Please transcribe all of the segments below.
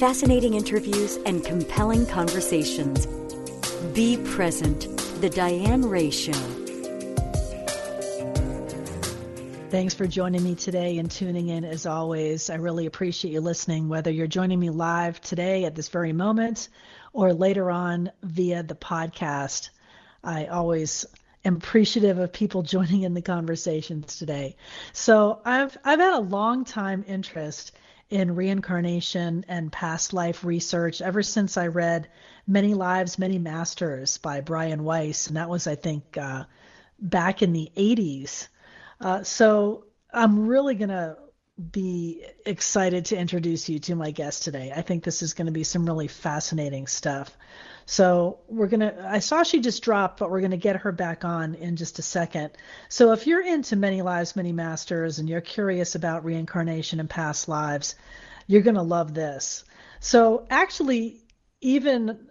Fascinating interviews, and compelling conversations. Be present. The Diane Ray Show. Thanks for joining me today and tuning in as always. I really appreciate you listening, whether you're joining me live today at this very moment or later on via the podcast. I always am appreciative of people joining in the conversations today. So I've I've had a long time interest in reincarnation and past life research ever since I read Many Lives, Many Masters by Brian Weiss. And that was, I think, uh, back in the 80s. Uh, so I'm really going to be excited to introduce you to my guest today. I think this is going to be some really fascinating stuff. So we're going to, I saw she just dropped, but we're going to get her back on in just a second. So if you're into many lives, many masters, and you're curious about reincarnation and past lives, you're going to love this. So actually, even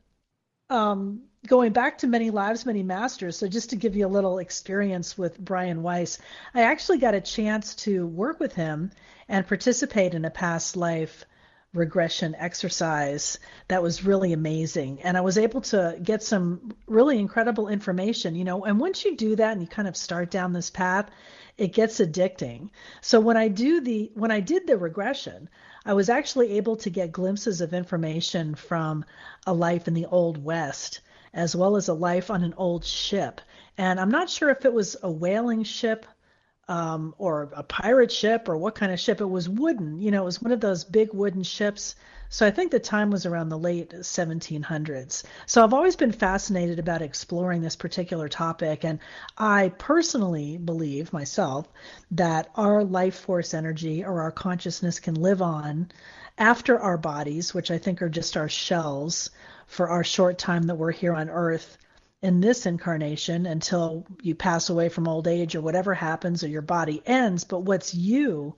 um, going back to many lives, many masters. So just to give you a little experience with Brian Weiss, I actually got a chance to work with him and participate in a past life regression exercise that was really amazing. And i was able to get some really incredible information you know and once you do that and you kind of start down this path it gets addicting. So when i do the when i did the regression i was actually able to get glimpses of information from a life in the old west as well as a life on an old ship. And i'm not sure if it was a whaling ship um, or a pirate ship or what kind of ship. It was wooden, you know, it was one of those big wooden ships. So I think the time was around the late 1700s. So I've always been fascinated about exploring this particular topic. And I personally believe myself that our life force energy or our consciousness can live on after our bodies, which I think are just our shells for our short time that we're here on Earth in this incarnation until you pass away from old age or whatever happens or your body ends, but what's you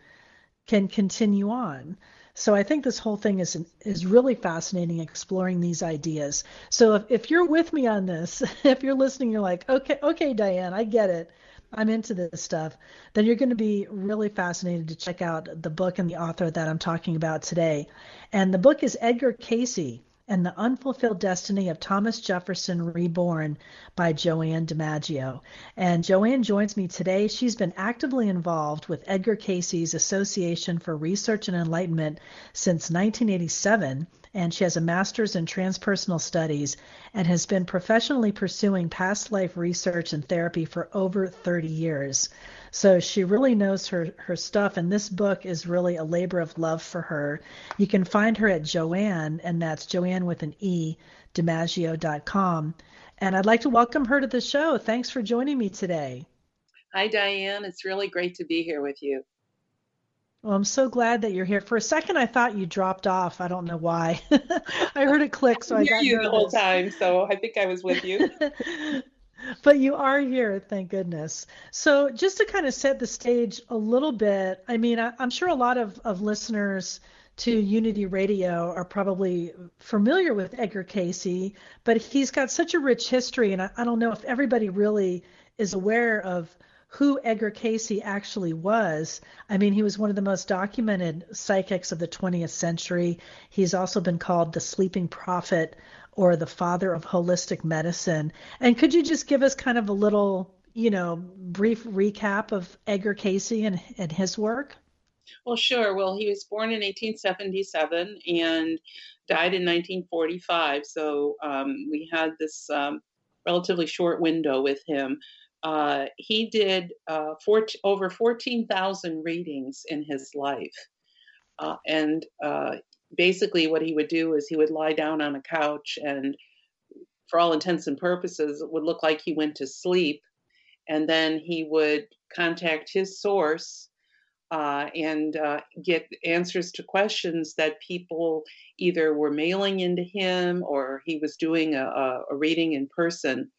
can continue on. So I think this whole thing is is really fascinating exploring these ideas. So if, if you're with me on this, if you're listening, you're like, okay, okay, Diane, I get it. I'm into this stuff, then you're going to be really fascinated to check out the book and the author that I'm talking about today. And the book is Edgar Cayce, and the Unfulfilled Destiny of Thomas Jefferson Reborn by Joanne DiMaggio. And Joanne joins me today. She's been actively involved with Edgar Cayce's Association for Research and Enlightenment since 1987 and she has a master's in transpersonal studies and has been professionally pursuing past life research and therapy for over 30 years. So she really knows her, her stuff, and this book is really a labor of love for her. You can find her at Joanne, and that's Joanne with an E, DiMaggio.com. And I'd like to welcome her to the show. Thanks for joining me today. Hi, Diane. It's really great to be here with you. Well, I'm so glad that you're here. For a second, I thought you dropped off. I don't know why. I heard it click, so I, I got you nervous. the whole time. So I think I was with you. but you are here, thank goodness. So just to kind of set the stage a little bit, I mean, I, am sure a lot of, of listeners to Unity Radio are probably familiar with Edgar Cayce, but he's got such a rich history, and I, I don't know if everybody really is aware of who Edgar Cayce actually was. I mean, he was one of the most documented psychics of the 20th century. He's also been called the sleeping prophet or the father of holistic medicine. And could you just give us kind of a little, you know, brief recap of Edgar Cayce and, and his work? Well, sure. Well, he was born in 1877 and died in 1945. So um, we had this um, relatively short window with him. Uh, he did uh, four, over 14,000 readings in his life. Uh, and uh, basically, what he would do is he would lie down on a couch and, for all intents and purposes, it would look like he went to sleep. And then he would contact his source uh, and uh, get answers to questions that people either were mailing into him or he was doing a, a reading in person.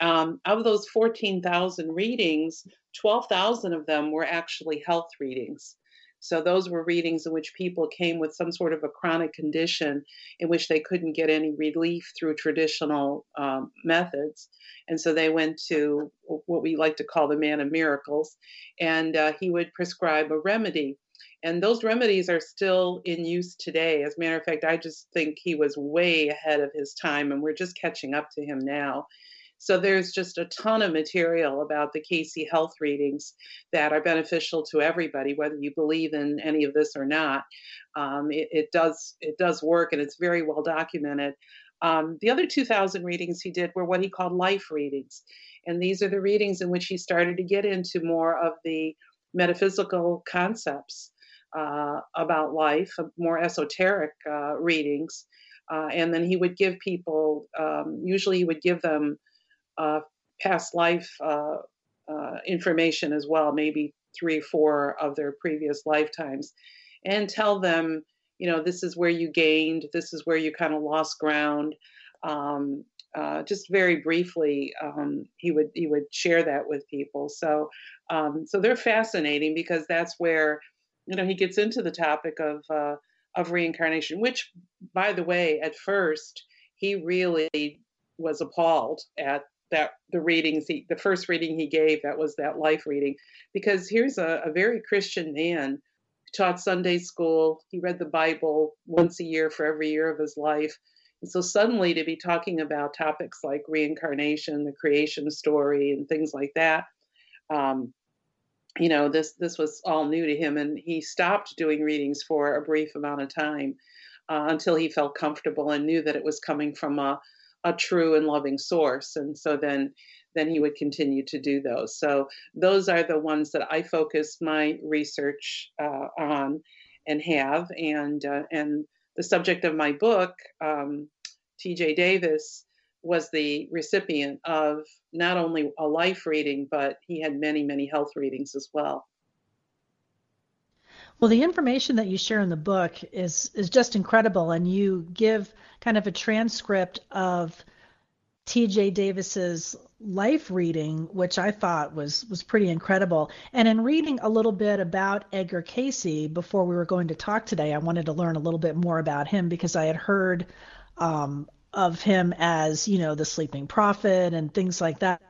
Um, of those 14,000 readings, 12,000 of them were actually health readings. So those were readings in which people came with some sort of a chronic condition in which they couldn't get any relief through traditional um, methods. And so they went to what we like to call the man of miracles, and uh, he would prescribe a remedy. And those remedies are still in use today. As a matter of fact, I just think he was way ahead of his time, and we're just catching up to him now. So there's just a ton of material about the Cayce health readings that are beneficial to everybody, whether you believe in any of this or not. Um, it, it, does it does work, and it's very well documented. Um, the other 2,000 readings he did were what he called life readings, and these are the readings in which he started to get into more of the metaphysical concepts uh, about life, uh, more esoteric uh, readings. Uh, and then he would give people, um, usually he would give them uh, past life uh, uh, information as well, maybe three, four of their previous lifetimes, and tell them, you know, this is where you gained, this is where you kind of lost ground. Um, uh, just very briefly, um, he would he would share that with people. So um, so they're fascinating because that's where you know he gets into the topic of uh, of reincarnation, which, by the way, at first he really was appalled at that the readings he the first reading he gave that was that life reading. Because here's a, a very christian man taught sunday school. He read the bible once a year for every year of his life. And so suddenly to be talking about topics like reincarnation the creation story and things like that um, you know this this was all new to him. And he stopped doing readings for a brief amount of time uh, until he felt comfortable and knew that it was coming from a a true and loving source and so then then he would continue to do those. So those are the ones that i focus my research uh, on and have and uh, and the subject of my book um, tj davis was the recipient of not only a life reading but he had many many health readings as well well, the information that you share in the book is is just incredible, and you give kind of a transcript of T.J. Davis's life reading, which I thought was was pretty incredible. And in reading a little bit about Edgar Cayce before we were going to talk today, I wanted to learn a little bit more about him because I had heard um, of him as you know the sleeping prophet and things like that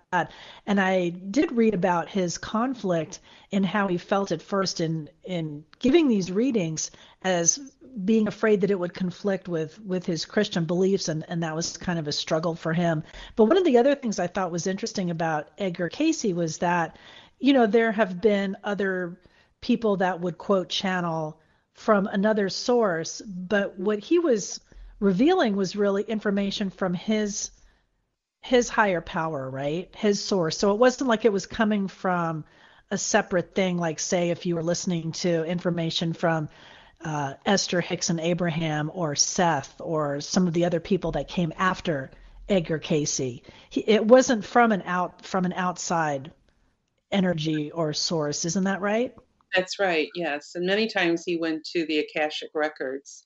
and I did read about his conflict and how he felt at first in in giving these readings as being afraid that it would conflict with with his Christian beliefs and and that was kind of a struggle for him. But one of the other things I thought was interesting about Edgar Cayce was that you know there have been other people that would quote channel from another source, but what he was revealing was really information from his his higher power, right? His source. So it wasn't like it was coming from a separate thing, like, say, if you were listening to information from uh, Esther and Abraham or Seth or some of the other people that came after Edgar Cayce. He, it wasn't from an out from an outside energy or source, isn't that right? That's right. Yes, and many times he went to the Akashic records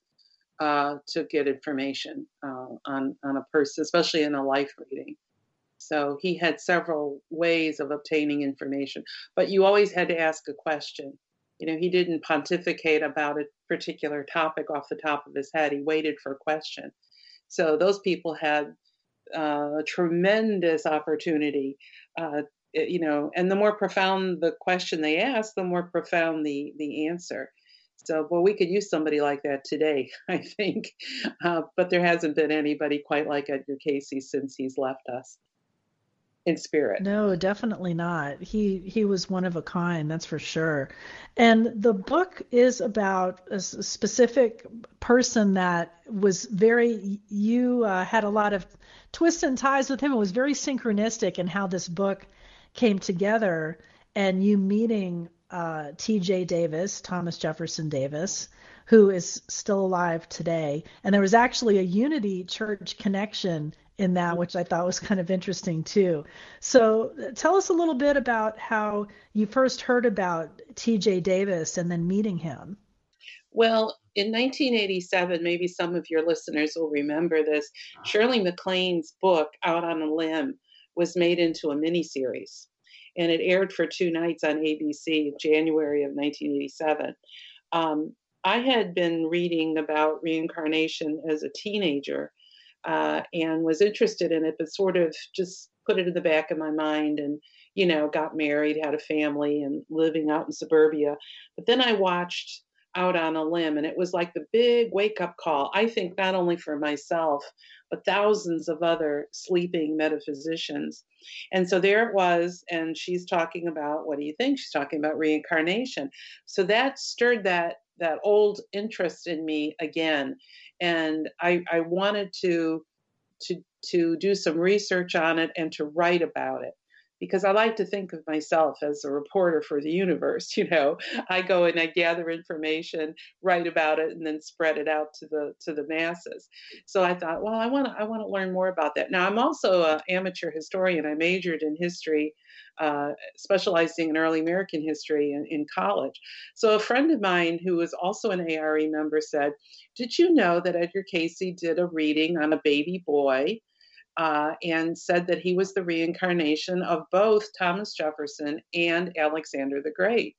uh, to get information uh, on on a person, especially in a life reading. So he had several ways of obtaining information, but you always had to ask a question. You know, he didn't pontificate about a particular topic off the top of his head. He waited for a question. So those people had uh, a tremendous opportunity uh, you know and the more profound the question they asked, the more profound the the answer so, well, we could use somebody like that today, I think. Uh, but there hasn't been anybody quite like Edgar Cayce since he's left us. in spirit. No, definitely not. He he was one of a kind, that's for sure. And the book is about a specific person that was very you uh, had a lot of twists and ties with him. It was very synchronistic in how this book came together and you meeting uh, T.J. Davis, Thomas Jefferson Davis, who is still alive today. And there was actually a Unity Church connection in that, which I thought was kind of interesting too. So tell us a little bit about how you first heard about T.J. Davis and then meeting him. Well, in 1987, maybe some of your listeners will remember this. Shirley MacLaine's book, Out on a Limb, was made into a miniseries, and it aired for two nights on ABC in January of 1987. Um, I had been reading about reincarnation as a teenager uh, and was interested in it, but sort of just put it in the back of my mind and, you know, got married, had a family, and living out in suburbia. But then I watched Out on a Limb, and it was like the big wake up call, I think, not only for myself, but thousands of other sleeping metaphysicians. And so there it was, and she's talking about what do you think? She's talking about reincarnation. So that stirred that that old interest in me again and i i wanted to to to do some research on it and to write about it because I like to think of myself as a reporter for the universe. You know, I go and I gather information, write about it, and then spread it out to the to the masses. So I thought, well, I want to I want to learn more about that. Now I'm also an amateur historian. I majored in history, uh, specializing in early American history in, in college. So a friend of mine who was also an ARE member said, "Did you know that Edgar Cayce did a reading on a baby boy?" Uh, and said that he was the reincarnation of both Thomas Jefferson and Alexander the Great.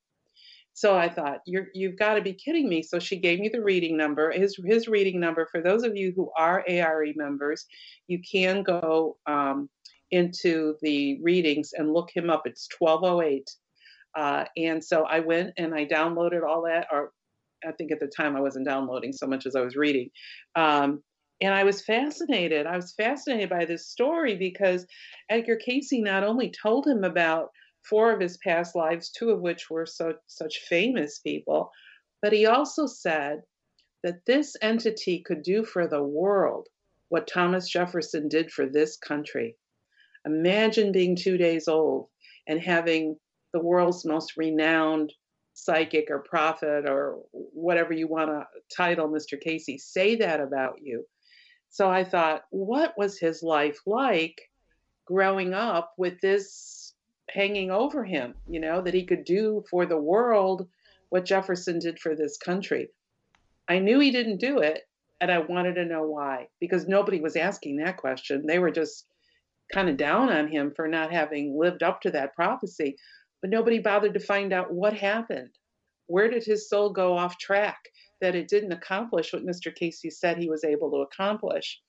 So I thought, you have got to be kidding me. So she gave me the reading number. His his reading number for those of you who are ARE members, you can go um, into the readings and look him up. It's 1208. Uh, and so I went and I downloaded all that, or I think at the time I wasn't downloading so much as I was reading. Um, and I was fascinated. I was fascinated by this story because Edgar Cayce not only told him about four of his past lives, two of which were so, such famous people, but he also said that this entity could do for the world what Thomas Jefferson did for this country. Imagine being two days old and having the world's most renowned psychic or prophet or whatever you want to title Mr. Cayce say that about you. So I thought, what was his life like growing up with this hanging over him, you know, that he could do for the world what Jefferson did for this country? I knew he didn't do it, and I wanted to know why because nobody was asking that question. They were just kind of down on him for not having lived up to that prophecy, but nobody bothered to find out what happened. Where did his soul go off track? That it didn't accomplish what Mr. Cayce said he was able to accomplish.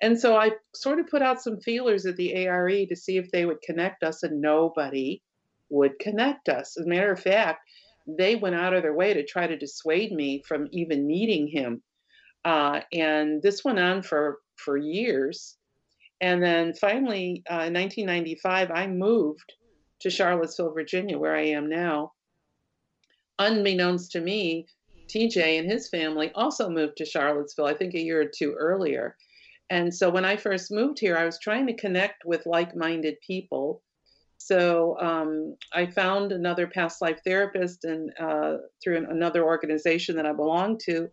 And so I sort of put out some feelers at the ARE to see if they would connect us, and nobody would connect us. As a matter of fact, they went out of their way to try to dissuade me from even meeting him. Uh, and this went on for, for years. And then finally, uh, in 1995, I moved to Charlottesville, Virginia, where I am now. Unbeknownst to me, TJ and his family also moved to Charlottesville, I think a year or two earlier. And so when I first moved here, I was trying to connect with like minded people. So um, I found another past life therapist and uh, through another organization that I belong to,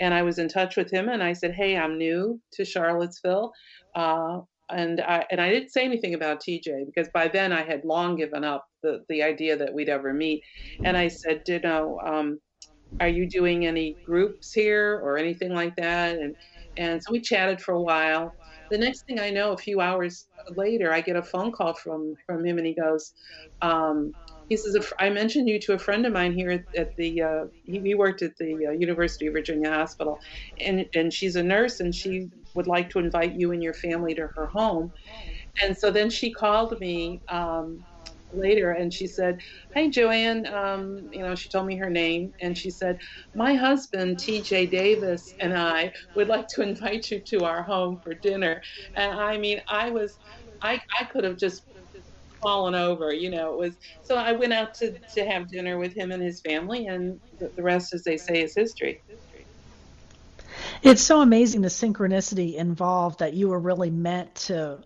and I was in touch with him. And I said, "Hey, I'm new to Charlottesville, uh, and I and I didn't say anything about TJ because by then I had long given up the the idea that we'd ever meet. And I said, you know, um, are you doing any groups here or anything like that? And and so we chatted for a while. The next thing I know, a few hours later, I get a phone call from from him, and he goes, um, he says, I mentioned you to a friend of mine here at, the, uh, he, he, worked at the uh, University of Virginia Hospital, and, and she's a nurse, and she would like to invite you and your family to her home. And so then she called me um, later and she said, Hey, Joanne, um, you know, she told me her name and she said, My husband, TJ Davis, and I would like to invite you to our home for dinner. And I mean, I was, I, I could have just fallen over. You know, it was so I went out to to have dinner with him and his family, and the, the rest, as they say, is history. It's so amazing the synchronicity involved that you were really meant to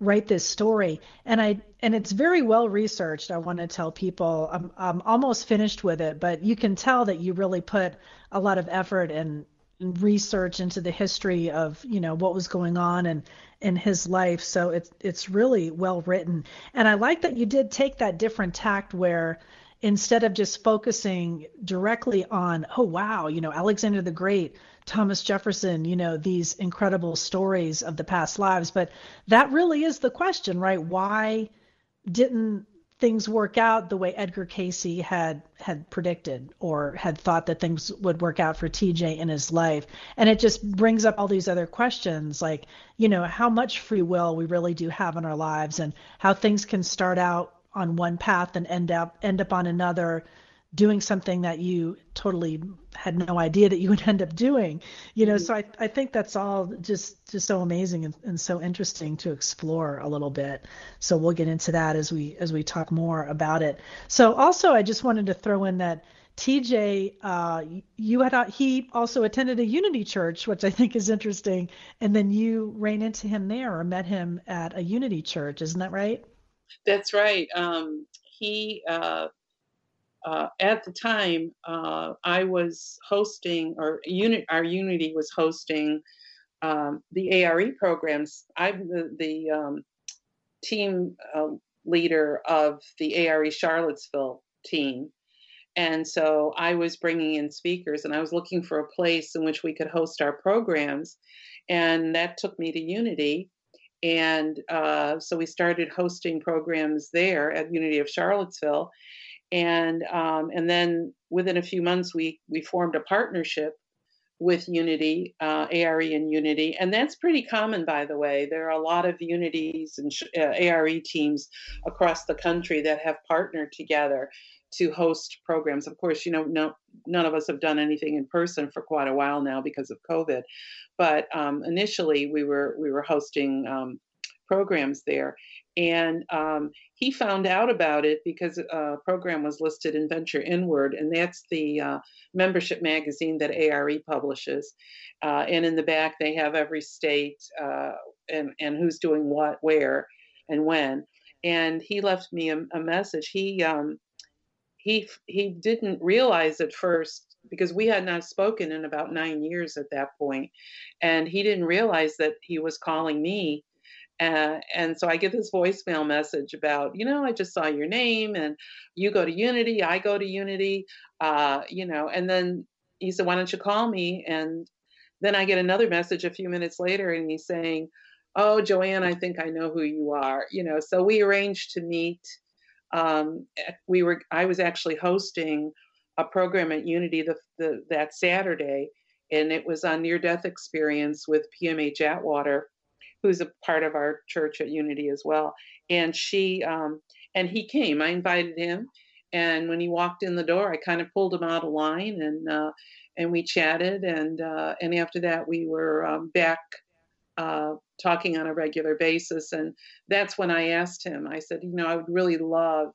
write this story. And i and it's very well researched i want to tell people. I'm, I'm almost finished with it but you can tell that you really put a lot of effort and research into the history of you know what was going on and in his life. So it's it's really well written. And i like that you did take that different tact where instead of just focusing directly on oh wow you know alexander the great Thomas Jefferson, you know, these incredible stories of the past lives. But that really is the question, right? Why didn't things work out the way Edgar Cayce had had predicted or had thought that things would work out for TJ in his life. And it just brings up all these other questions like, you know, how much free will we really do have in our lives and how things can start out on one path and end up end up on another doing something that you totally had no idea that you would end up doing you know mm-hmm. so I, I think that's all just just so amazing and, and so interesting to explore a little bit so we'll get into that as we as we talk more about it so also i just wanted to throw in that TJ, uh, you had he also attended a Unity church, which I think is interesting, and then you ran into him there or met him at a Unity church, isn't that right? That's right. Um, he uh, uh, at the time, uh, I was hosting, or unit, our Unity was hosting um, the ARE programs. I'm the, the um, team uh, leader of the ARE Charlottesville team. And so I was bringing in speakers and I was looking for a place in which we could host our programs. And that took me to Unity. And uh, so we started hosting programs there at Unity of Charlottesville and um, and then within a few months we we formed a partnership with Unity, uh, ARE and Unity, and that's pretty common, by the way. There are a lot of Unities and uh, ARE teams across the country that have partnered together to host programs. Of course, you know, no, none of us have done anything in person for quite a while now because of COVID, but um, initially we were we were hosting um, programs there, and um, he found out about it because a program was listed in Venture Inward, and that's the uh, membership magazine that ARE publishes. Uh, and in the back, they have every state uh, and, and who's doing what, where, and when. And he left me a, a message. He um, he he didn't realize at first because we had not spoken in about nine years at that point, and he didn't realize that he was calling me uh, and so I get this voicemail message about, you know, I just saw your name and you go to Unity, I go to Unity, uh, you know, and then he said, why don't you call me? And then I get another message a few minutes later and he's saying, oh, Joanne, I think I know who you are, you know, so we arranged to meet. Um, we were, I was actually hosting a program at Unity the, the, that Saturday and it was on near death experience with PMH Atwater who's a part of our church at Unity as well. And she um, and he came. I invited him, and when he walked in the door, I kind of pulled him out of line, and uh, and we chatted, and uh, and after that, we were um, back uh, talking on a regular basis. And that's when I asked him. I said, you know, I would really love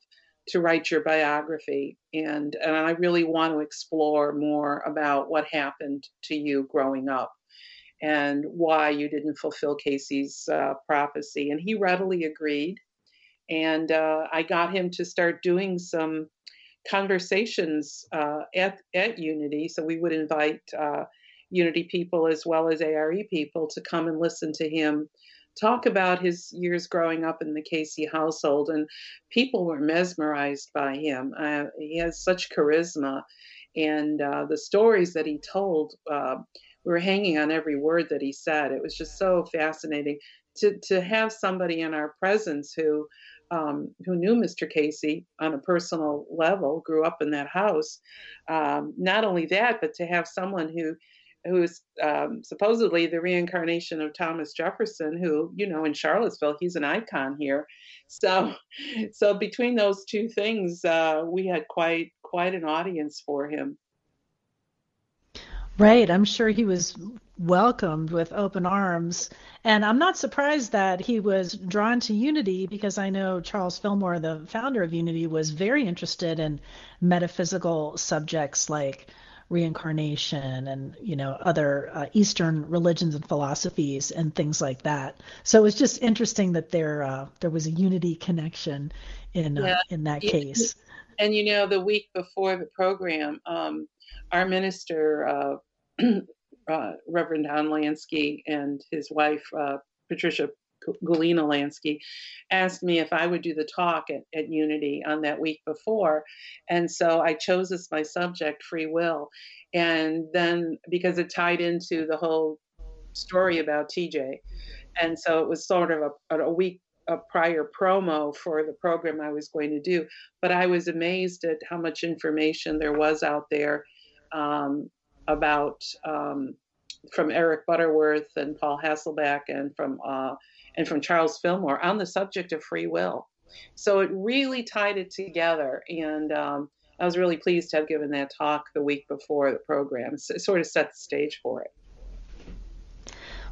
to write your biography, and and I really want to explore more about what happened to you growing up and why you didn't fulfill Cayce's uh, prophecy. And he readily agreed. And uh, I got him to start doing some conversations uh, at, at Unity. So we would invite uh, Unity people as well as ARE people to come and listen to him talk about his years growing up in the Cayce household. And people were mesmerized by him. Uh, he has such charisma. And uh, the stories that he told we were hanging on every word that he said. It was just so fascinating to to have somebody in our presence who um, who knew Mr. Cayce on a personal level, grew up in that house. Um, not only that, but to have someone who who's um, supposedly the reincarnation of Thomas Jefferson, who you know in Charlottesville he's an icon here. So, so between those two things, uh, we had quite quite an audience for him. Right. I'm sure he was welcomed with open arms. And I'm not surprised that he was drawn to Unity because I know Charles Fillmore, the founder of Unity, was very interested in metaphysical subjects like reincarnation and you know other uh, Eastern religions and philosophies and things like that. So it was just interesting that there uh, there was a unity connection in uh, in that case. And you know, the week before the program, um, our minister uh, uh, Reverend Don Lansky and his wife, uh, Patricia Galina Lansky, asked me if I would do the talk at, at Unity on that week before. And so I chose as my subject free will. And then because it tied into the whole story about TJ. And so it was sort of a, a week a prior promo for the program I was going to do. But I was amazed at how much information there was out there um, about um, from Eric Butterworth and Paul Hasselbeck and from uh, and from Charles Fillmore on the subject of free will. So it really tied it together, and um, I was really pleased to have given that talk the week before the program. So it sort of set the stage for it.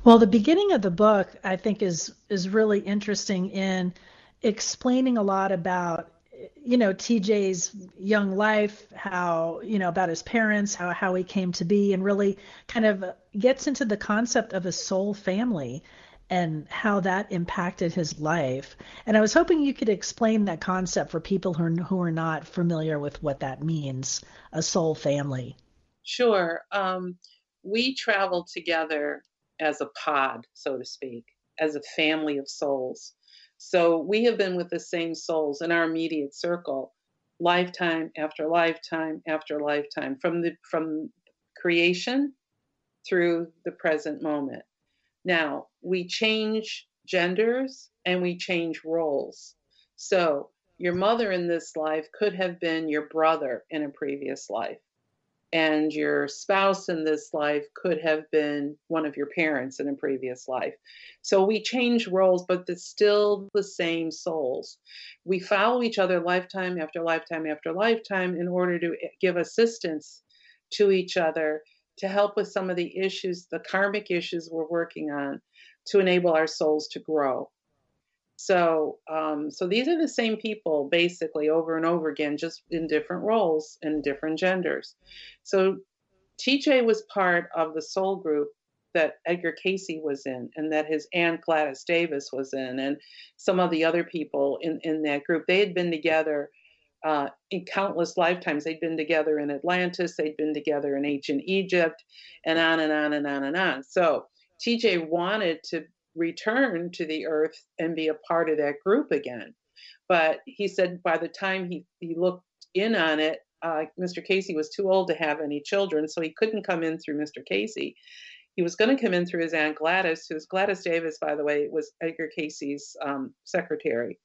Well, the beginning of the book, I think, is is really interesting in explaining a lot about you know TJ's young life, how you know about his parents, how how he came to be, and really kind of gets into the concept of a soul family and how that impacted his life. And I was hoping you could explain that concept for people who are, who are not familiar with what that means, a soul family. Sure. Um, we traveled together as a pod, so to speak, as a family of souls. So we have been with the same souls in our immediate circle, lifetime after lifetime after lifetime, from the from creation through the present moment. Now we change genders and we change roles. So your mother in this life could have been your brother in a previous life and your spouse in this life could have been one of your parents in a previous life. So we change roles, but it's still the same souls. We follow each other lifetime after lifetime after lifetime in order to give assistance to each other to help with some of the issues, the karmic issues we're working on, to enable our souls to grow. So, um, so these are the same people basically over and over again, just in different roles and different genders. So, TJ was part of the soul group that Edgar Cayce was in, and that his aunt Gladys Davis was in, and some of the other people in in that group. They had been together uh, in countless lifetimes. They'd been together in Atlantis, they'd been together in ancient Egypt, and on and on and on and on. So TJ wanted to return to the earth and be a part of that group again. But he said by the time he, he looked in on it, uh, Mr. Cayce was too old to have any children, so he couldn't come in through Mr. Cayce. He was going to come in through his aunt Gladys, who's Gladys Davis, by the way, was Edgar Cayce's um, secretary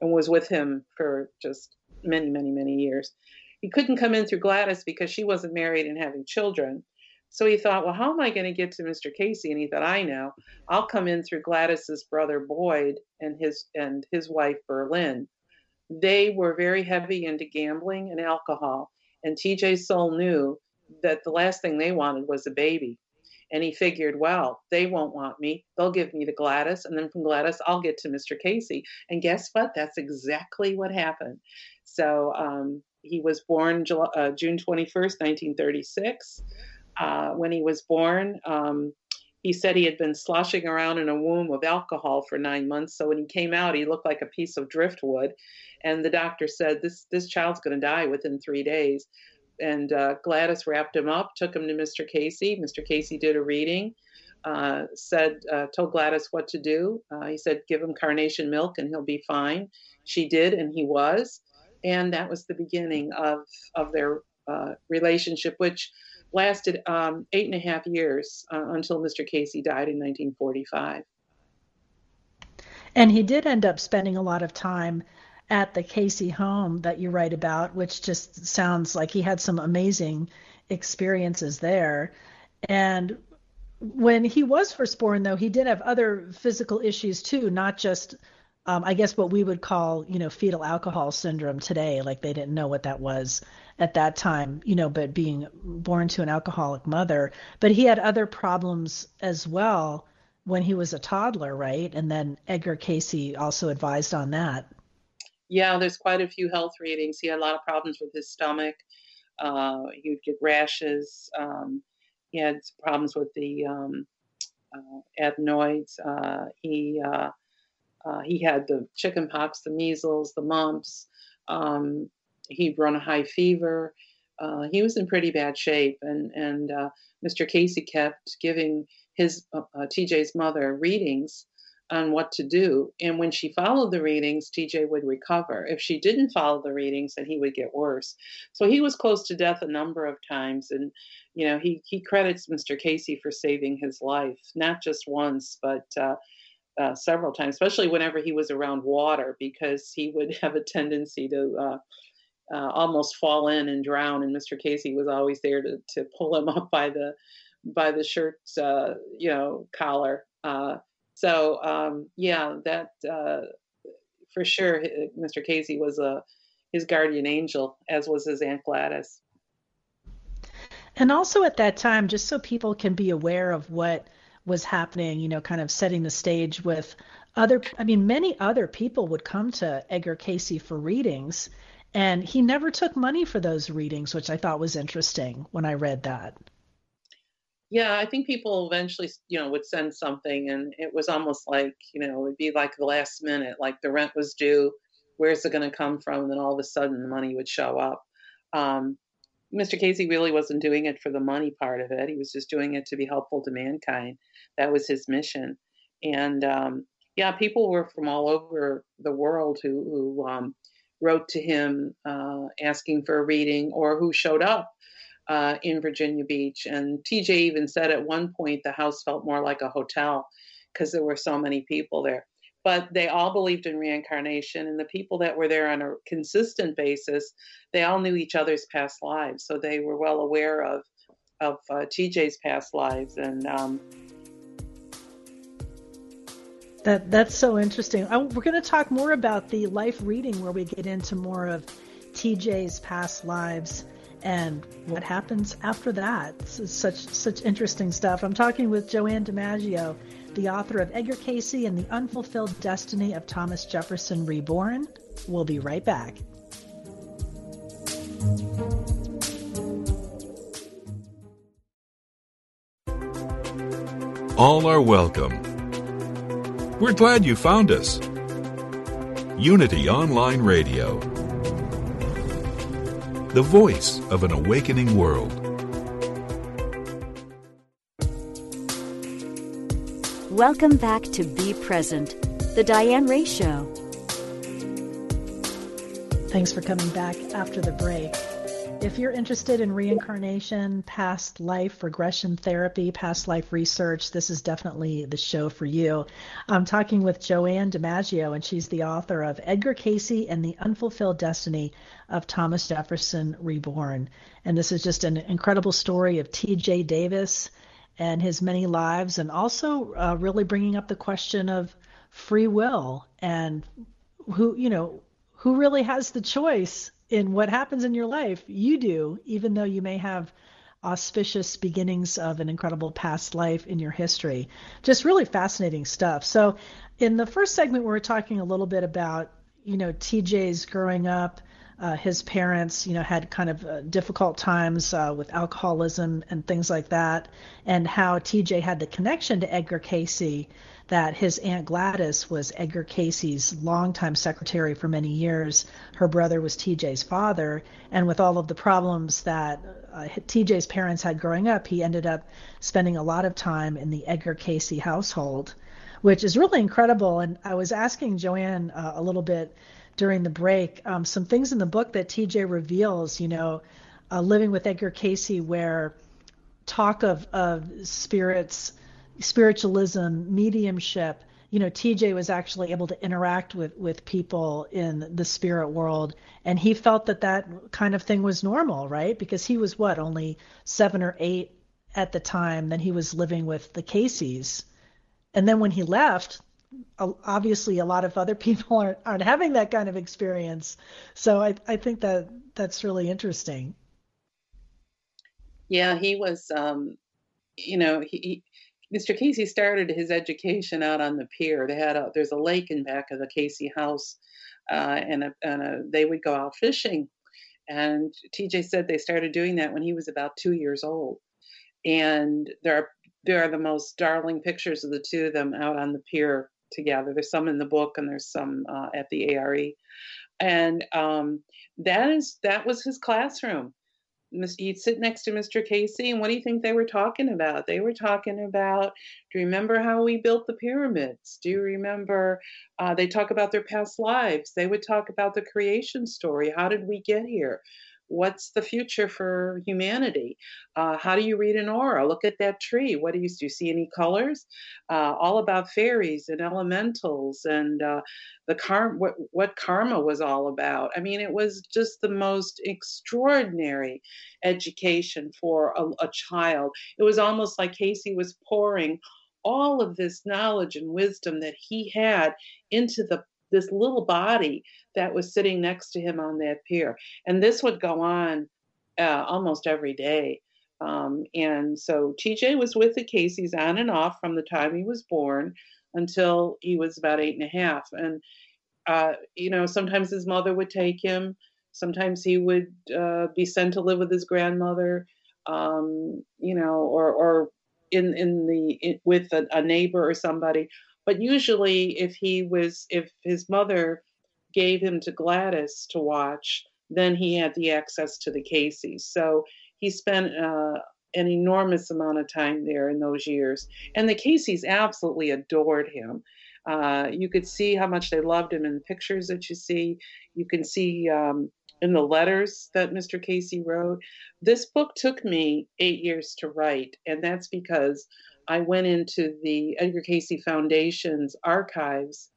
and was with him for just many, many, many years. He couldn't come in through Gladys because she wasn't married and having children. So he thought, well, how am I going to get to Mr. Cayce? And he thought, I know. I'll come in through Gladys's brother Boyd and his and his wife Berlin. They were very heavy into gambling and alcohol, and TJ Soul knew that the last thing they wanted was a baby. And he figured, well, they won't want me. They'll give me to Gladys, and then from Gladys, I'll get to Mr. Cayce. And guess what? That's exactly what happened. So um, he was born July, uh, June 21st, 1936 uh, when he was born. Um, he said he had been sloshing around in a womb of alcohol for nine months. So when he came out, he looked like a piece of driftwood. And the doctor said, "This this child's going to die within three days." And uh, Gladys wrapped him up, took him to Mr. Cayce. Mr. Cayce did a reading, uh, said, uh, told Gladys what to do. Uh, he said, "Give him carnation milk, and he'll be fine." She did, and he was. And that was the beginning of of their uh, relationship, which lasted um, eight and a half years uh, until Mr. Cayce died in 1945. And he did end up spending a lot of time at the Cayce home that you write about, which just sounds like he had some amazing experiences there. And when he was first born, though, he did have other physical issues too, not just um, I guess what we would call, you know, fetal alcohol syndrome today. Like they didn't know what that was at that time, you know, but being born to an alcoholic mother. But he had other problems as well when he was a toddler, right? And then Edgar Cayce also advised on that. Yeah, there's quite a few health readings. He had a lot of problems with his stomach. Uh, he would get rashes. Um, he had problems with the um, uh, adenoids. Uh, he uh, he had the chicken pox, the measles, the mumps. Um, he'd run a high fever. Uh, he was in pretty bad shape, and and uh, Mr. Cayce kept giving his uh, uh TJ's mother readings on what to do. And when she followed the readings, TJ would recover. If she didn't follow the readings, then he would get worse. So he was close to death a number of times, and you know he he credits Mr. Cayce for saving his life, not just once, but uh, uh, several times, especially whenever he was around water, because he would have a tendency to uh, uh, almost fall in and drown. And Mr. Cayce was always there to to pull him up by the by the shirt, uh, you know, collar. Uh, so um, yeah, that uh, for sure, Mr. Cayce was a his guardian angel, as was his aunt Gladys. And also at that time, just so people can be aware of what was happening, you know, kind of setting the stage with other, I mean, many other people would come to Edgar Cayce for readings, and he never took money for those readings, which I thought was interesting when I read that. Yeah, I think people eventually, you know, would send something, and it was almost like, you know, it'd be like the last minute, like the rent was due, where's it going to come from? And then all of a sudden the money would show up. Um, Mr. Cayce really wasn't doing it for the money part of it. He was just doing it to be helpful to mankind. That was his mission. And um, yeah, people were from all over the world who, who um, wrote to him uh, asking for a reading or who showed up uh, in Virginia Beach. And TJ even said at one point the house felt more like a hotel because there were so many people there but they all believed in reincarnation and the people that were there on a consistent basis they all knew each other's past lives so they were well aware of of uh, tj's past lives and um, that that's so interesting I, we're going to talk more about the life reading where we get into more of tj's past lives and what happens after that It's such such interesting stuff i'm talking with joanne dimaggio the author of Edgar Cayce and the Unfulfilled Destiny of Thomas Jefferson Reborn. We'll be right back. All are welcome. We're glad you found us. Unity Online Radio, the voice of an awakening world. Welcome back to Be Present, The Diane Ray Show. Thanks for coming back after the break. If you're interested in reincarnation, past life regression therapy, past life research, this is definitely the show for you. I'm talking with Joanne DiMaggio, and she's the author of Edgar Cayce and the Unfulfilled Destiny of Thomas Jefferson Reborn. And this is just an incredible story of T.J. Davis and his many lives, and also uh, really bringing up the question of free will and who, you know, who really has the choice in what happens in your life. You do, even though you may have auspicious beginnings of an incredible past life in your history. Just really fascinating stuff. So, in the first segment, we were talking a little bit about, you know, TJ's growing up uh, his parents, you know, had kind of uh, difficult times uh, with alcoholism and things like that, and how TJ had the connection to Edgar Cayce that his aunt Gladys was Edgar Cayce's longtime secretary for many years. Her brother was TJ's father, and with all of the problems that uh, TJ's parents had growing up, he ended up spending a lot of time in the Edgar Cayce household, which is really incredible. And I was asking Joanne uh, a little bit during the break. Um, some things in the book that TJ reveals, you know, uh, Living with Edgar Cayce, where talk of, of spirits, spiritualism, mediumship, you know, TJ was actually able to interact with, with people in the spirit world. And he felt that that kind of thing was normal, right? Because he was what, only seven or eight at the time. Then he was living with the Cayces. And then when he left, obviously a lot of other people aren't aren't having that kind of experience. So I I think that that's really interesting. Yeah, he was. Um, you know, he Mr. Cayce started his education out on the pier. They had a there's a lake in back of the Cayce house, uh, and a, and a, they would go out fishing. And TJ said they started doing that when he was about two years old. And there are there are the most darling pictures of the two of them out on the pier together. There's some in the book, and there's some uh, at the ARE. And um, that is that was his classroom you'd sit next to Mr. Cayce, and what do you think they were talking about? They were talking about, do you remember how we built the pyramids? Do you remember? Uh, they talk about their past lives. They would talk about the creation story. How did we get here? What's the future for humanity? Uh, how do you read an aura? Look at that tree. What do you do? You see any colors? Uh, all about fairies and elementals and uh, the karma. What, what karma was all about. I mean, it was just the most extraordinary education for a, a child. It was almost like Cayce was pouring all of this knowledge and wisdom that he had into the this little body that was sitting next to him on that pier. And this would go on uh, almost every day. Um, and so TJ was with the Cayces on and off from the time he was born until he was about eight and a half. And, uh, you know, sometimes his mother would take him, sometimes he would uh, be sent to live with his grandmother, um, you know, or, or in, in the, in, with a, a neighbor or somebody. But usually, if he was, if his mother gave him to Gladys to watch, then he had the access to the Cayces. So he spent uh, an enormous amount of time there in those years. And the Cayces absolutely adored him. Uh, you could see how much they loved him in the pictures that you see. You can see um, in the letters that Mr. Cayce wrote. This book took me eight years to write, and that's because I went into the Edgar Cayce Foundation's archives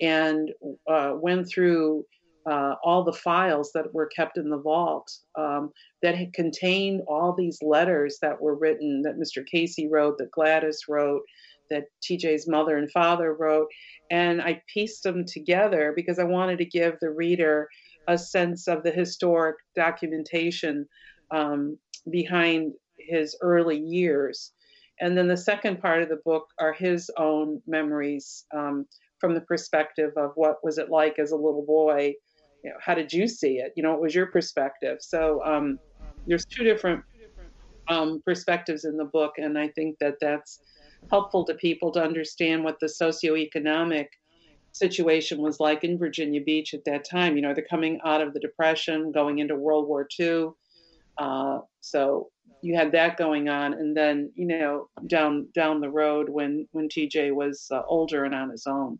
and uh, went through uh, all the files that were kept in the vault um, that contained all these letters that were written that Mr. Cayce wrote, that Gladys wrote, that TJ's mother and father wrote. And I pieced them together because I wanted to give the reader a sense of the historic documentation um, behind his early years. And then the second part of the book are his own memories um, from the perspective of what was it like as a little boy. You know, how did you see it? You know, what was your perspective? So um, there's two different um, perspectives in the book, and I think that that's helpful to people to understand what the socioeconomic situation was like in Virginia Beach at that time. You know, they're coming out of the Depression, going into World War II. Uh, so you had that going on, and then you know down down the road when when TJ was uh, older and on his own.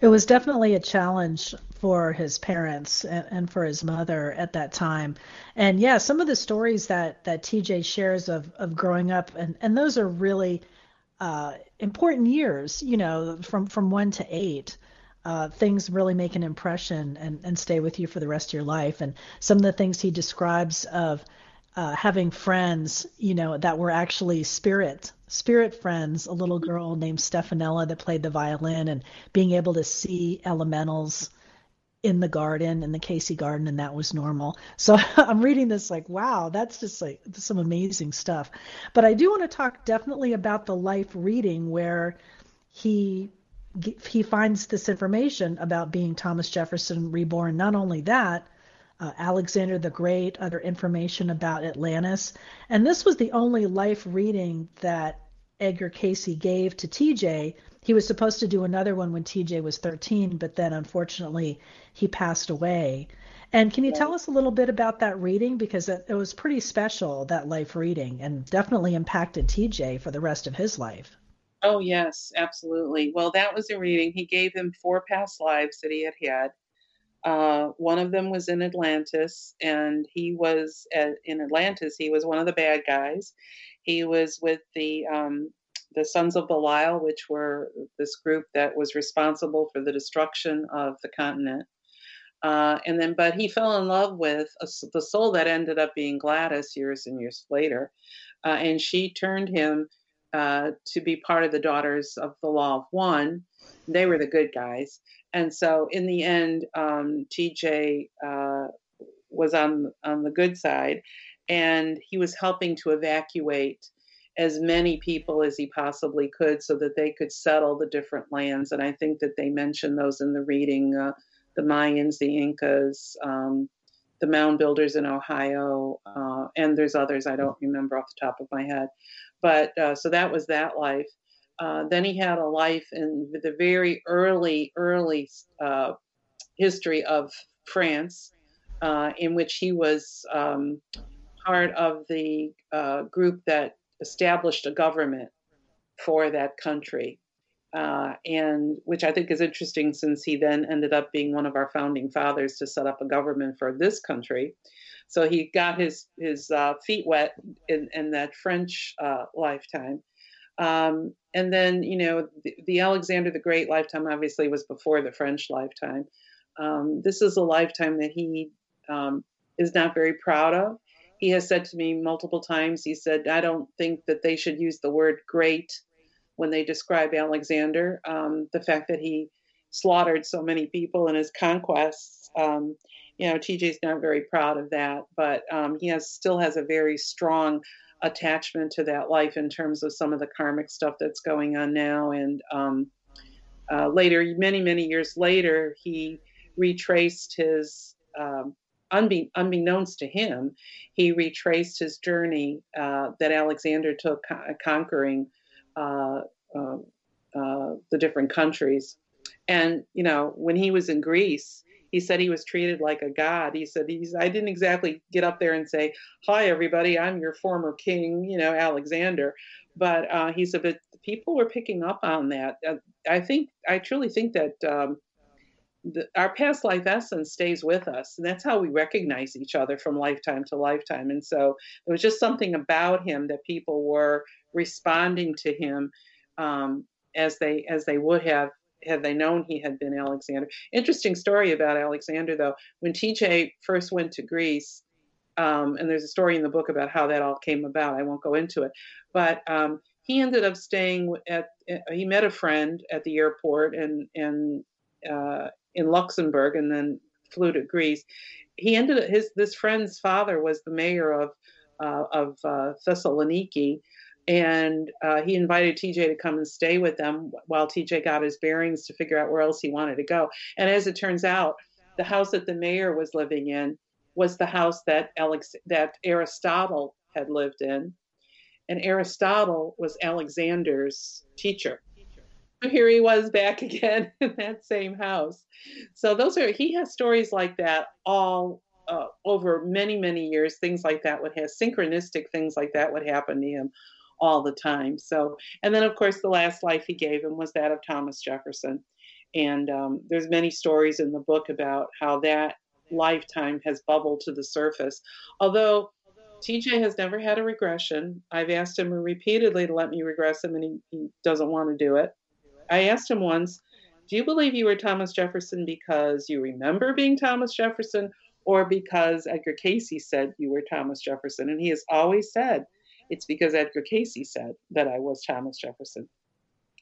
It was definitely a challenge for his parents and, and, for his mother at that time. And yeah, some of the stories that that TJ shares of of growing up, and and those are really uh, important years. You know, from from one to eight. Uh, things really make an impression and, and stay with you for the rest of your life. And some of the things he describes of uh, having friends, you know, that were actually spirit spirit friends. A little girl named Stefanella that played the violin, and being able to see elementals in the garden in the Cayce garden, and that was normal. So I'm reading this like, wow, that's just like some amazing stuff. But I do want to talk definitely about the life reading where he he finds this information about being Thomas Jefferson reborn. Not only that uh, Alexander the Great, other information about Atlantis. And this was the only life reading that Edgar Cayce gave to TJ. He was supposed to do another one when TJ was 13, but then unfortunately he passed away. And can you tell us a little bit about that reading? Because it, it was pretty special, that life reading, and definitely impacted TJ for the rest of his life. Oh, yes, absolutely. Well, that was a reading. He gave him four past lives that he had had. Uh, one of them was in Atlantis, and he was at, in Atlantis. He was one of the bad guys. He was with the um, the Sons of Belial, which were this group that was responsible for the destruction of the continent. Uh, and then, but he fell in love with a, the soul that ended up being Gladys years and years later, uh, and she turned him uh, to be part of the Daughters of the Law of One. They were the good guys. And so in the end, um, TJ uh, was on on the good side, and he was helping to evacuate as many people as he possibly could so that they could settle the different lands. And I think that they mentioned those in the reading uh, the Mayans, the Incas, um, the mound builders in Ohio, uh, and there's others I don't remember off the top of my head. But uh, so that was that life. Uh, then he had a life in the very early, early uh, history of France, uh, in which he was um, part of the uh, group that established a government for that country. Uh, and which I think is interesting since he then ended up being one of our founding fathers to set up a government for this country. So he got his his uh, feet wet in, in that French uh, lifetime. Um, and then, you know, the, the, Alexander the Great lifetime obviously was before the French lifetime. Um, this is a lifetime that he um, is not very proud of. He has said to me multiple times, he said, I don't think that they should use the word great when they describe Alexander. Um, the fact that he slaughtered so many people in his conquests, um, you know, TJ's not very proud of that, but um, he has still has a very strong attachment to that life in terms of some of the karmic stuff that's going on now. And um, uh, later, many, many years later, he retraced his, um, unbe- unbeknownst to him, he retraced his journey uh, that Alexander took co- conquering uh, um, uh, the different countries. And, you know, when he was in Greece, he said he was treated like a god. He said he's I didn't exactly get up there and say, "Hi, everybody, I'm your former king," you know, Alexander. But uh, he said, but people were picking up on that. Uh, I think I truly think that um, the, our past life essence stays with us, and that's how we recognize each other from lifetime to lifetime. And so there was just something about him that people were responding to him um, as they as they would have had they known he had been Alexander. Interesting story about Alexander, though. When TJ first went to Greece, um, and there's a story in the book about how that all came about. I won't go into it, but um, he ended up staying at. He met a friend at the airport and and uh, in Luxembourg, and then flew to Greece. He ended his this friend's father was the mayor of uh, of uh, Thessaloniki, and uh, he invited TJ to come and stay with them while TJ got his bearings to figure out where else he wanted to go. And as it turns out, the house that the mayor was living in was the house that Alex that Aristotle had lived in, and Aristotle was Alexander's teacher. Here he was back again in that same house. So those are he has stories like that all uh, over many many years. Things like that would have synchronistic things like that would happen to him all the time. So, and then of course the last life he gave him was that of Thomas Jefferson. And um, there's many stories in the book about how that lifetime has bubbled to the surface. Although TJ has never had a regression. I've asked him repeatedly to let me regress him, and he, he doesn't want to do it. I asked him once, Do you believe you were Thomas Jefferson because you remember being Thomas Jefferson or because Edgar Cayce said you were Thomas Jefferson? And he has always said, it's because Edgar Cayce said that I was Thomas Jefferson.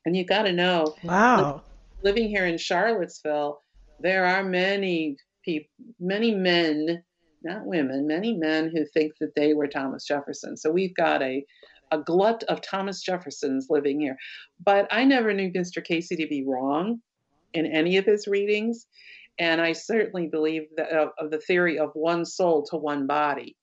And you got to know, wow, living here in Charlottesville, there are many people, many men, not women, many men who think that they were Thomas Jefferson. So we've got a a glut of Thomas Jeffersons living here. But I never knew Mr. Cayce to be wrong in any of his readings. And I certainly believe that, of the theory of one soul to one body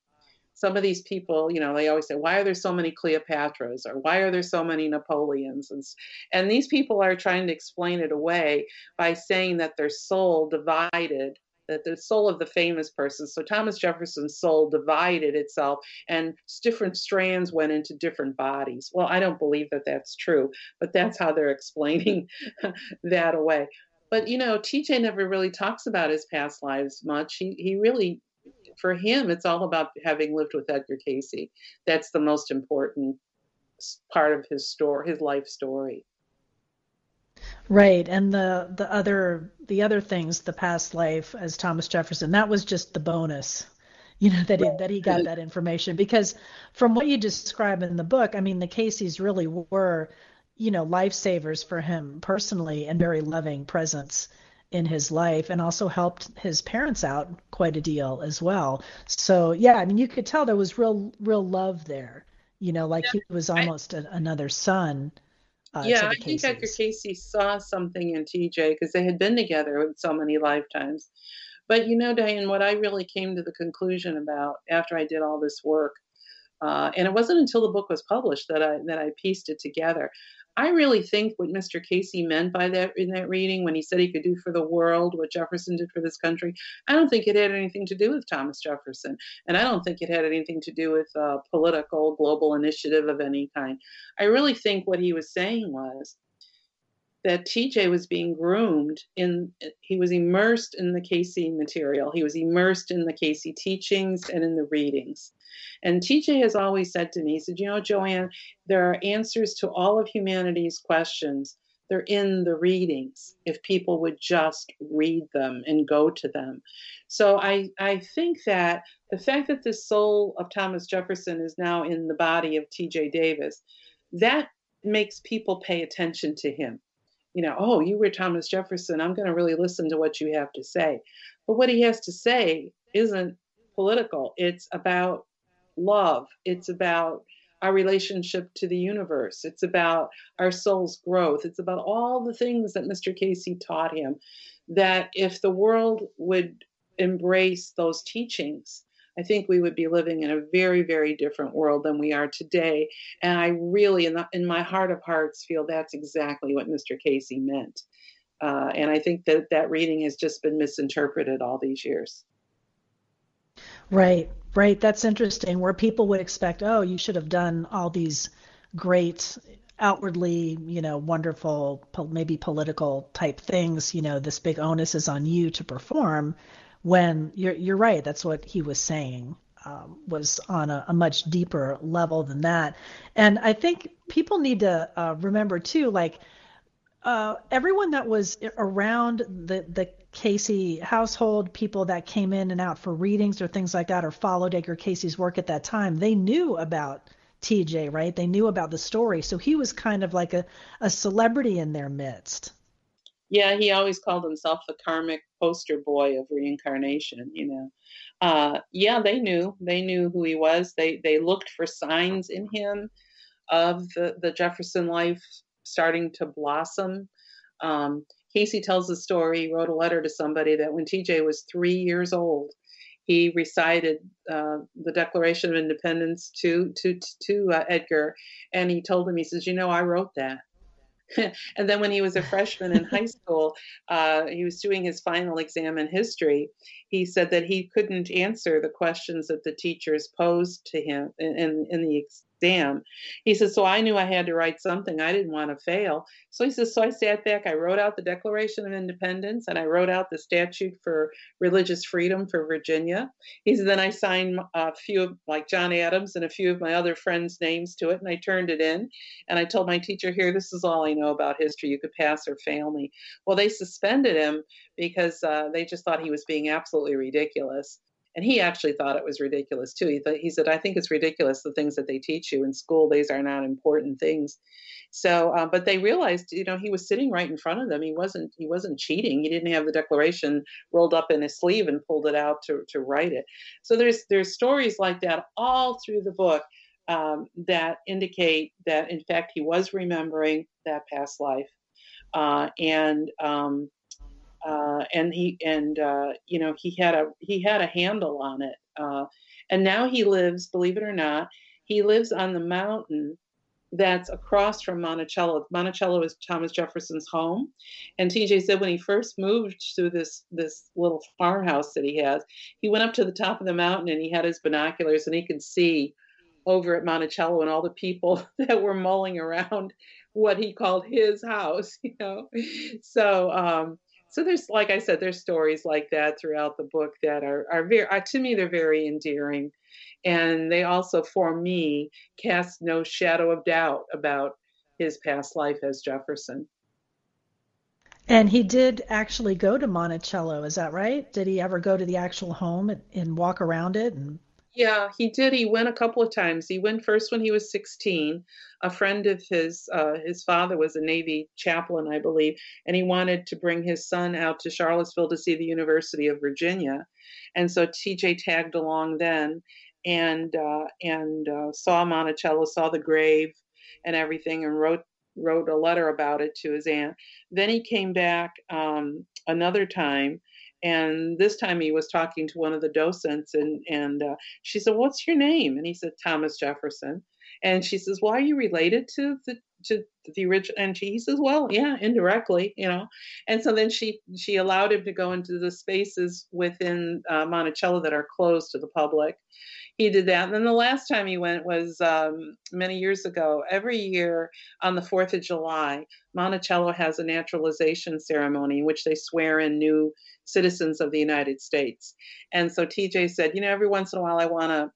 some of these people, you know, they always say, why are there so many Cleopatras or why are there so many Napoleons? And, and these people are trying to explain it away by saying that their soul divided, that the soul of the famous person, so Thomas Jefferson's soul divided itself and different strands went into different bodies. Well, I don't believe that that's true, but that's how they're explaining that away. But you know, TJ never really talks about his past lives much. He he really for him, it's all about having lived with Edgar Cayce. That's the most important part of his story, his life story. Right, and the the other the other things, the past life as Thomas Jefferson, that was just the bonus. you know that he, that he got that information because from what you describe in the book i mean the cayces really were you know lifesavers for him personally and very loving presence in his life and also helped his parents out quite a deal as well so yeah i mean you could tell there was real real love there you know like he was almost a, another son uh, yeah i think dr cayce saw something in tj because they had been together so many lifetimes but you know, Diane, what I really came to the conclusion about after I did all this work, uh, and it wasn't until the book was published that I that I pieced it together. I really think what Mr. Cayce meant by that in that reading when he said he could do for the world what Jefferson did for this country, I don't think it had anything to do with Thomas Jefferson. And I don't think it had anything to do with political global initiative of any kind. I really think what he was saying was that TJ was being groomed in he was immersed in the Cayce material. He was immersed in the Cayce teachings and in the readings. And TJ has always said to me, he said, you know, Joanne, there are answers to all of humanity's questions. They're in the readings if people would just read them and go to them. So I, I think that the fact that the soul of Thomas Jefferson is now in the body of TJ Davis, that makes people pay attention to him you know, oh, you were Thomas Jefferson. I'm going to really listen to what you have to say. But what he has to say isn't political, it's about love, it's about our relationship to the universe, it's about our soul's growth, it's about all the things that Mr. Cayce taught him. That if the world would embrace those teachings, I think we would be living in a very, very different world than we are today. And I really, in, the, in my heart of hearts, feel that's exactly what Mr. Cayce meant. Uh, and I think that that reading has just been misinterpreted all these years. Right, right. That's interesting. Where people would expect, oh, you should have done all these great outwardly, you know, wonderful, maybe political type things, you know, this big onus is on you to perform when you're you're right. That's what he was saying. Um, was on a, a, much deeper level than that, and I think people need to uh, remember too, like uh, everyone that was around the the Cayce household, people that came in and out for readings or things like that, or followed Edgar Cayce's work at that time, they knew about TJ, right? They knew about the story, so he was kind of like a, a celebrity in their midst. Yeah, he always called himself the karmic poster boy of reincarnation. You know, uh, yeah, they knew they knew who he was. They they looked for signs in him of the, the Jefferson life starting to blossom. Um, Cayce tells the story. He wrote a letter to somebody that when TJ was three years old, he recited uh, the Declaration of Independence to to to uh, Edgar, and he told him, he says, "You know, I wrote that." and then when he was a freshman in high school, uh, he was doing his final exam in history. He said that he couldn't answer the questions that the teachers posed to him in, in, in the exam. He says, So I knew I had to write something. I didn't want to fail. So he says, So I sat back, I wrote out the Declaration of Independence, and I wrote out the statute for religious freedom for Virginia. He said, Then I signed a few of, like John Adams and a few of my other friends' names to it, and I turned it in. And I told my teacher, Here, this is all I know about history. You could pass or fail me. Well, they suspended him because uh, they just thought he was being absolutely ridiculous and he actually thought it was ridiculous too. He thought he said, "I think it's ridiculous the things that they teach you in school. These are not important things." So, uh, but they realized, you know, he was sitting right in front of them. He wasn't he wasn't cheating. He didn't have the Declaration rolled up in his sleeve and pulled it out to to write it. So there's there's stories like that all through the book um, that indicate that in fact he was remembering that past life, uh, and um, uh, and he and uh, you know he had a he had a handle on it. Uh, and now he lives, believe it or not, he lives on the mountain that's across from Monticello. Monticello is Thomas Jefferson's home, and TJ said when he first moved to this this little farmhouse that he has, he went up to the top of the mountain and he had his binoculars and he could see over at Monticello and all the people that were mulling around what he called his house, you know. So um, so there's like i said there's stories like that throughout the book that are, are very uh, to me they're very endearing and they also for me cast no shadow of doubt about his past life as jefferson And he did actually go to Monticello, is that right? Did he ever go to the actual home and, and walk around it and yeah, he did. He went a couple of times. He went first when he was 16. A friend of his, uh, his father was a Navy chaplain, I believe, and he wanted to bring his son out to Charlottesville to see the University of Virginia. And so TJ tagged along then and uh, and uh, saw Monticello, saw the grave and everything, and wrote wrote a letter about it to his aunt. Then he came back um, another time and this time he was talking to one of the docents and and uh, she said what's your name? And he said thomas jefferson. And she says well are you related to the to the original and she, he says well yeah indirectly you know and so then she she allowed him to go into the spaces within uh, monticello that are closed to the public he did that. And then the last time he went was um, many years ago. Every year on the 4th of July, Monticello has a naturalization ceremony in which they swear in new citizens of the United States. And so TJ said, you know, every once in a while I want to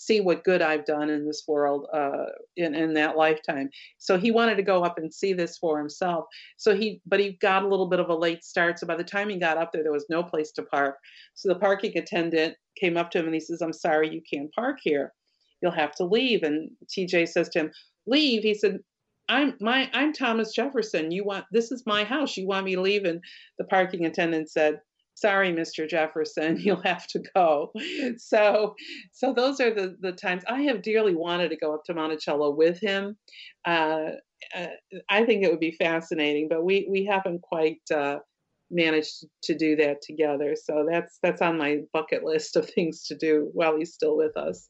see what good I've done in this world uh, in in that lifetime. So he wanted to go up and see this for himself. So he, but he got a little bit of a late start. So by the time he got up there, there was no place to park. So the parking attendant came up to him and he says, "I'm sorry, you can't park here. You'll have to leave." And TJ says to him, "Leave?" He said, I'm my I'm Thomas Jefferson. You want this is my house. You want me to leave? And the parking attendant said, sorry mr jefferson you'll have to go. So so those are the the times. I have dearly wanted to go up to monticello with him. Uh, uh, i think it would be fascinating but we we haven't quite uh, managed to do that together. So that's that's on my bucket list of things to do while he's still with us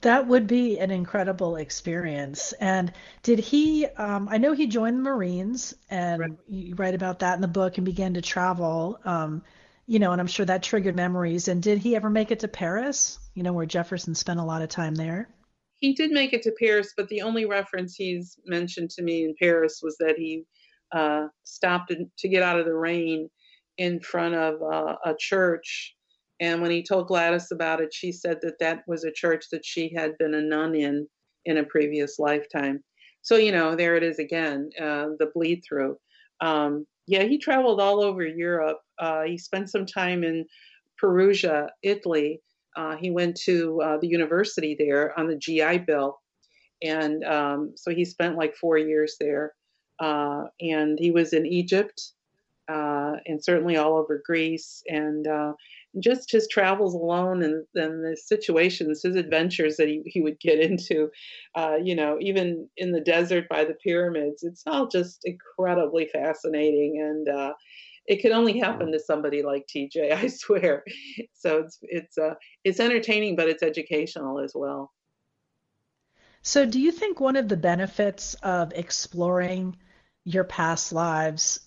that would be an incredible experience. And did he? Um, I know he joined the Marines, and right. you write about that in the book, and began to travel. Um, you know, and I'm sure that triggered memories. And did he ever make it to Paris? You know, where Jefferson spent a lot of time there. He did make it to Paris, but the only reference he's mentioned to me in Paris was that he uh, stopped to get out of the rain in front of uh, a church and when he told Gladys about it, she said that that was a church that she had been a nun in in a previous lifetime. So, you know, there it is again, uh, the bleed through. Um, yeah, he traveled all over Europe. Uh, he spent some time in Perugia, Italy. Uh, he went to uh, the university there on the GI Bill. And um, so he spent like four years there. Uh, and he was in Egypt uh, and certainly all over Greece. And just his travels alone and, and the situations, his adventures that he, he would get into, uh, you know, even in the desert by the pyramids, it's all just incredibly fascinating. And uh, it could only happen to somebody like TJ, I swear. So it's it's uh, it's entertaining, but it's educational as well. So, do you think one of the benefits of exploring your past lives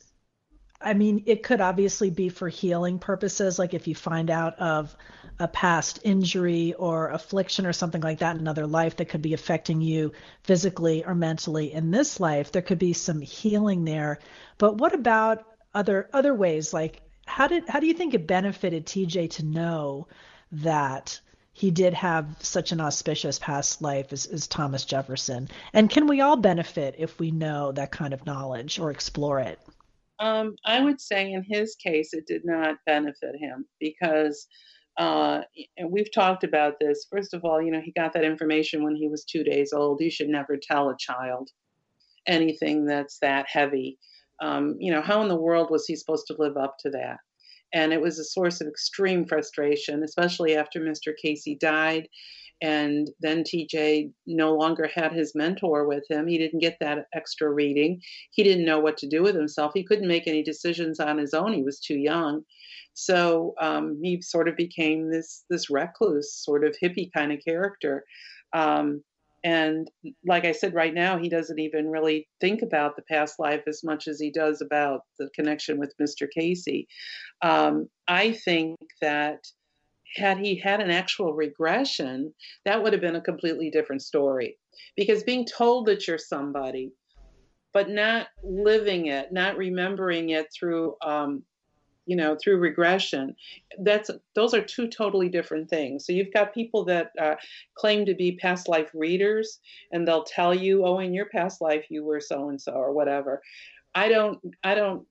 I mean, it could obviously be for healing purposes, like if you find out of a past injury or affliction or something like that in another life that could be affecting you physically or mentally in this life, there could be some healing there. But what about other other ways? Like how did how do you think it benefited TJ to know that he did have such an auspicious past life as, as Thomas Jefferson? And can we all benefit if we know that kind of knowledge or explore it? Um, I would say in his case, it did not benefit him because, uh, and we've talked about this. First of all, you know, he got that information when he was two days old. You should never tell a child anything that's that heavy. Um, you know, how in the world was he supposed to live up to that? And it was a source of extreme frustration, especially after Mr. Cayce died and then TJ no longer had his mentor with him. He didn't get that extra reading. He didn't know what to do with himself. He couldn't make any decisions on his own. He was too young. So um, he sort of became this this recluse, sort of hippie kind of character. Um, and like I said, right now he doesn't even really think about the past life as much as he does about the connection with Mr. Cayce. Um, I think that had he had an actual regression, that would have been a completely different story. Because being told that you're somebody, but not living it, not remembering it through, um, you know, through regression, that's those are two totally different things. So you've got people that uh, claim to be past life readers, and they'll tell you, "Oh, in your past life you were so and so or whatever." I don't, I don't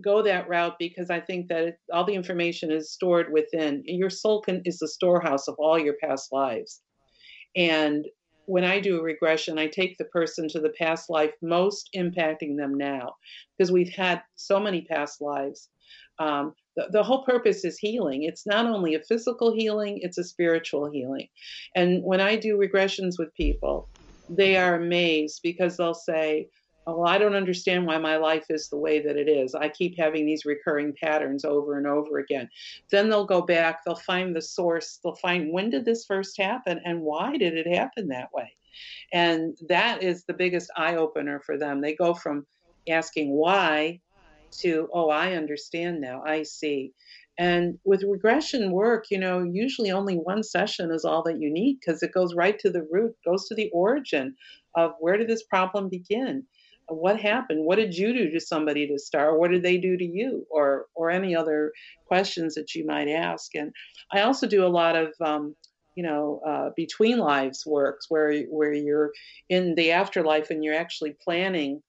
go that route because I think that all the information is stored within. Your soul can, is the storehouse of all your past lives. And when I do a regression, I take the person to the past life most impacting them now because we've had so many past lives. Um, the, the whole purpose is healing. It's not only a physical healing, it's a spiritual healing. And when I do regressions with people, they are amazed because they'll say, well, I don't understand why my life is the way that it is. I keep having these recurring patterns over and over again. Then they'll go back, they'll find the source, they'll find when did this first happen and why did it happen that way? And that is the biggest eye opener for them. They go from asking why to, oh, I understand now, I see. And with regression work, you know, usually only one session is all that you need because it goes right to the root, goes to the origin of where did this problem begin? What happened? What did you do to somebody to start? What did they do to you? Or or any other questions that you might ask. And i also do a lot of um, you know uh, between lives works where where you're in the afterlife and you're actually planning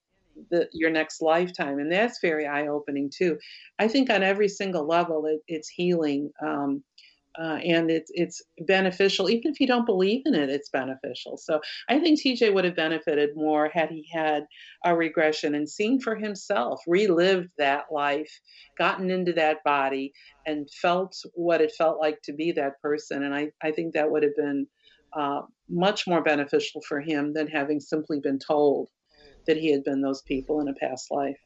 the, your next lifetime. And that's very eye-opening too. I think on every single level it, it's healing um, uh, and it's it's beneficial. Even if you don't believe in it it's beneficial. So i think tj would have benefited more had he had a regression and seen for himself relived that life gotten into that body and felt what it felt like to be that person. And i, I think that would have been uh, much more beneficial for him than having simply been told that he had been those people in a past life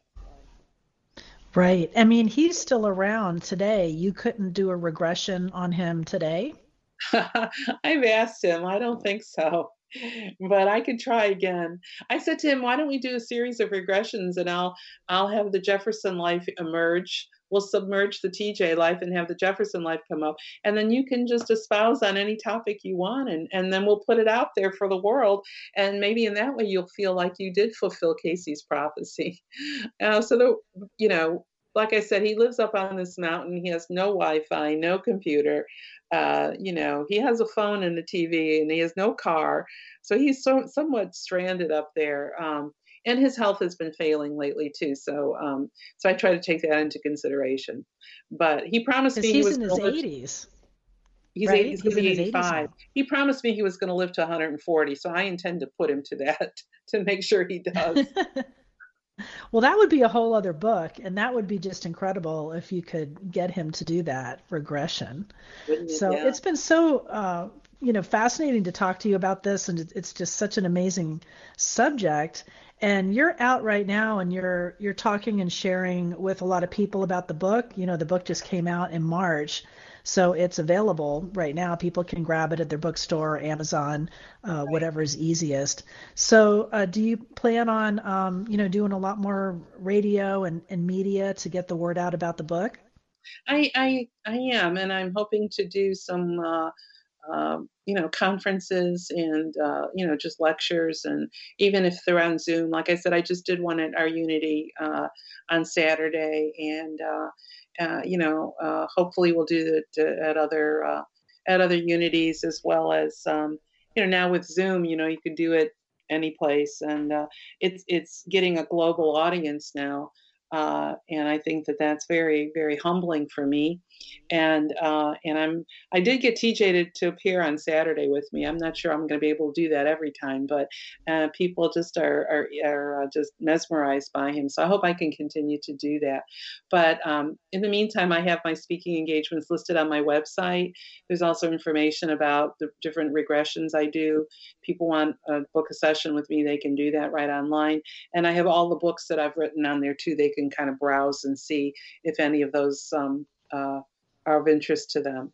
Right. I mean, he's still around today. You couldn't do a regression on him today? I've asked him. I don't think so. But I could try again. I said to him, "Why don't we do a series of regressions and I'll I'll have the Jefferson life emerge. We'll submerge the TJ life and have the Jefferson life come up. And then you can just espouse on any topic you want and, and then we'll put it out there for the world. And maybe in that way you'll feel like you did fulfill Cayce's prophecy. Uh, so, the, you know, like I said, he lives up on this mountain. He has no Wi Fi, no computer. Uh, you know, he has a phone and a TV and he has no car. So he's so, somewhat stranded up there. Um, and his health has been failing lately too. So, um, so I try to take that into consideration. But he promised me he was in his eighties. He's, right? he's going to be 85. He promised me he was going to live to 140, so I intend to put him to that to make sure he does. well, that would be a whole other book, and that would be just incredible if you could get him to do that regression. So yeah. it's been so uh, you know fascinating to talk to you about this, and it's just such an amazing subject and you're out right now and you're you're talking and sharing with a lot of people about the book. You know the book just came out in march. So it's available right now. People can grab it at their bookstore amazon uh, whatever is easiest. So uh, do you plan on um, you know doing a lot more radio and, and media to get the word out about the book? I i, I am and i'm hoping to do some uh, um, you know conferences and uh, you know just lectures and even if they're on zoom like i said i just did one at our unity uh, on saturday and uh, uh you know uh, hopefully we'll do it at other uh, at other unities as well as um, you know now with zoom you know you can do it any place and it's it's getting a global audience now uh, and I think that that's very, very humbling for me. And uh, and I'm I did get TJ to, to appear on Saturday with me. I'm not sure I'm going to be able to do that every time, but uh, people just are are, are uh, just mesmerized by him. So I hope I can continue to do that. But um, in the meantime, I have my speaking engagements listed on my website. There's also information about the different regressions I do. People want to book a session with me, they can do that right online. And I have all the books that I've written on there too. They can kind of browse and see if any of those um, uh, are of interest to them.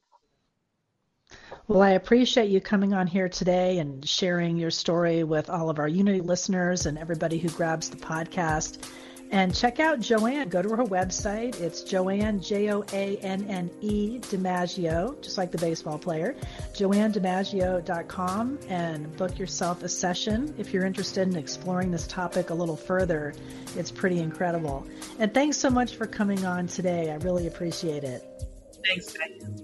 Well, I appreciate you coming on here today and sharing your story with all of our Unity listeners and everybody who grabs the podcast. And check out Joanne. Go to her website. It's Joanne, J O A N N E, DiMaggio, just like the baseball player, joannedimaggio.com, and book yourself a session if you're interested in exploring this topic a little further. It's pretty incredible. And thanks so much for coming on today. I really appreciate it. Thanks, Diane.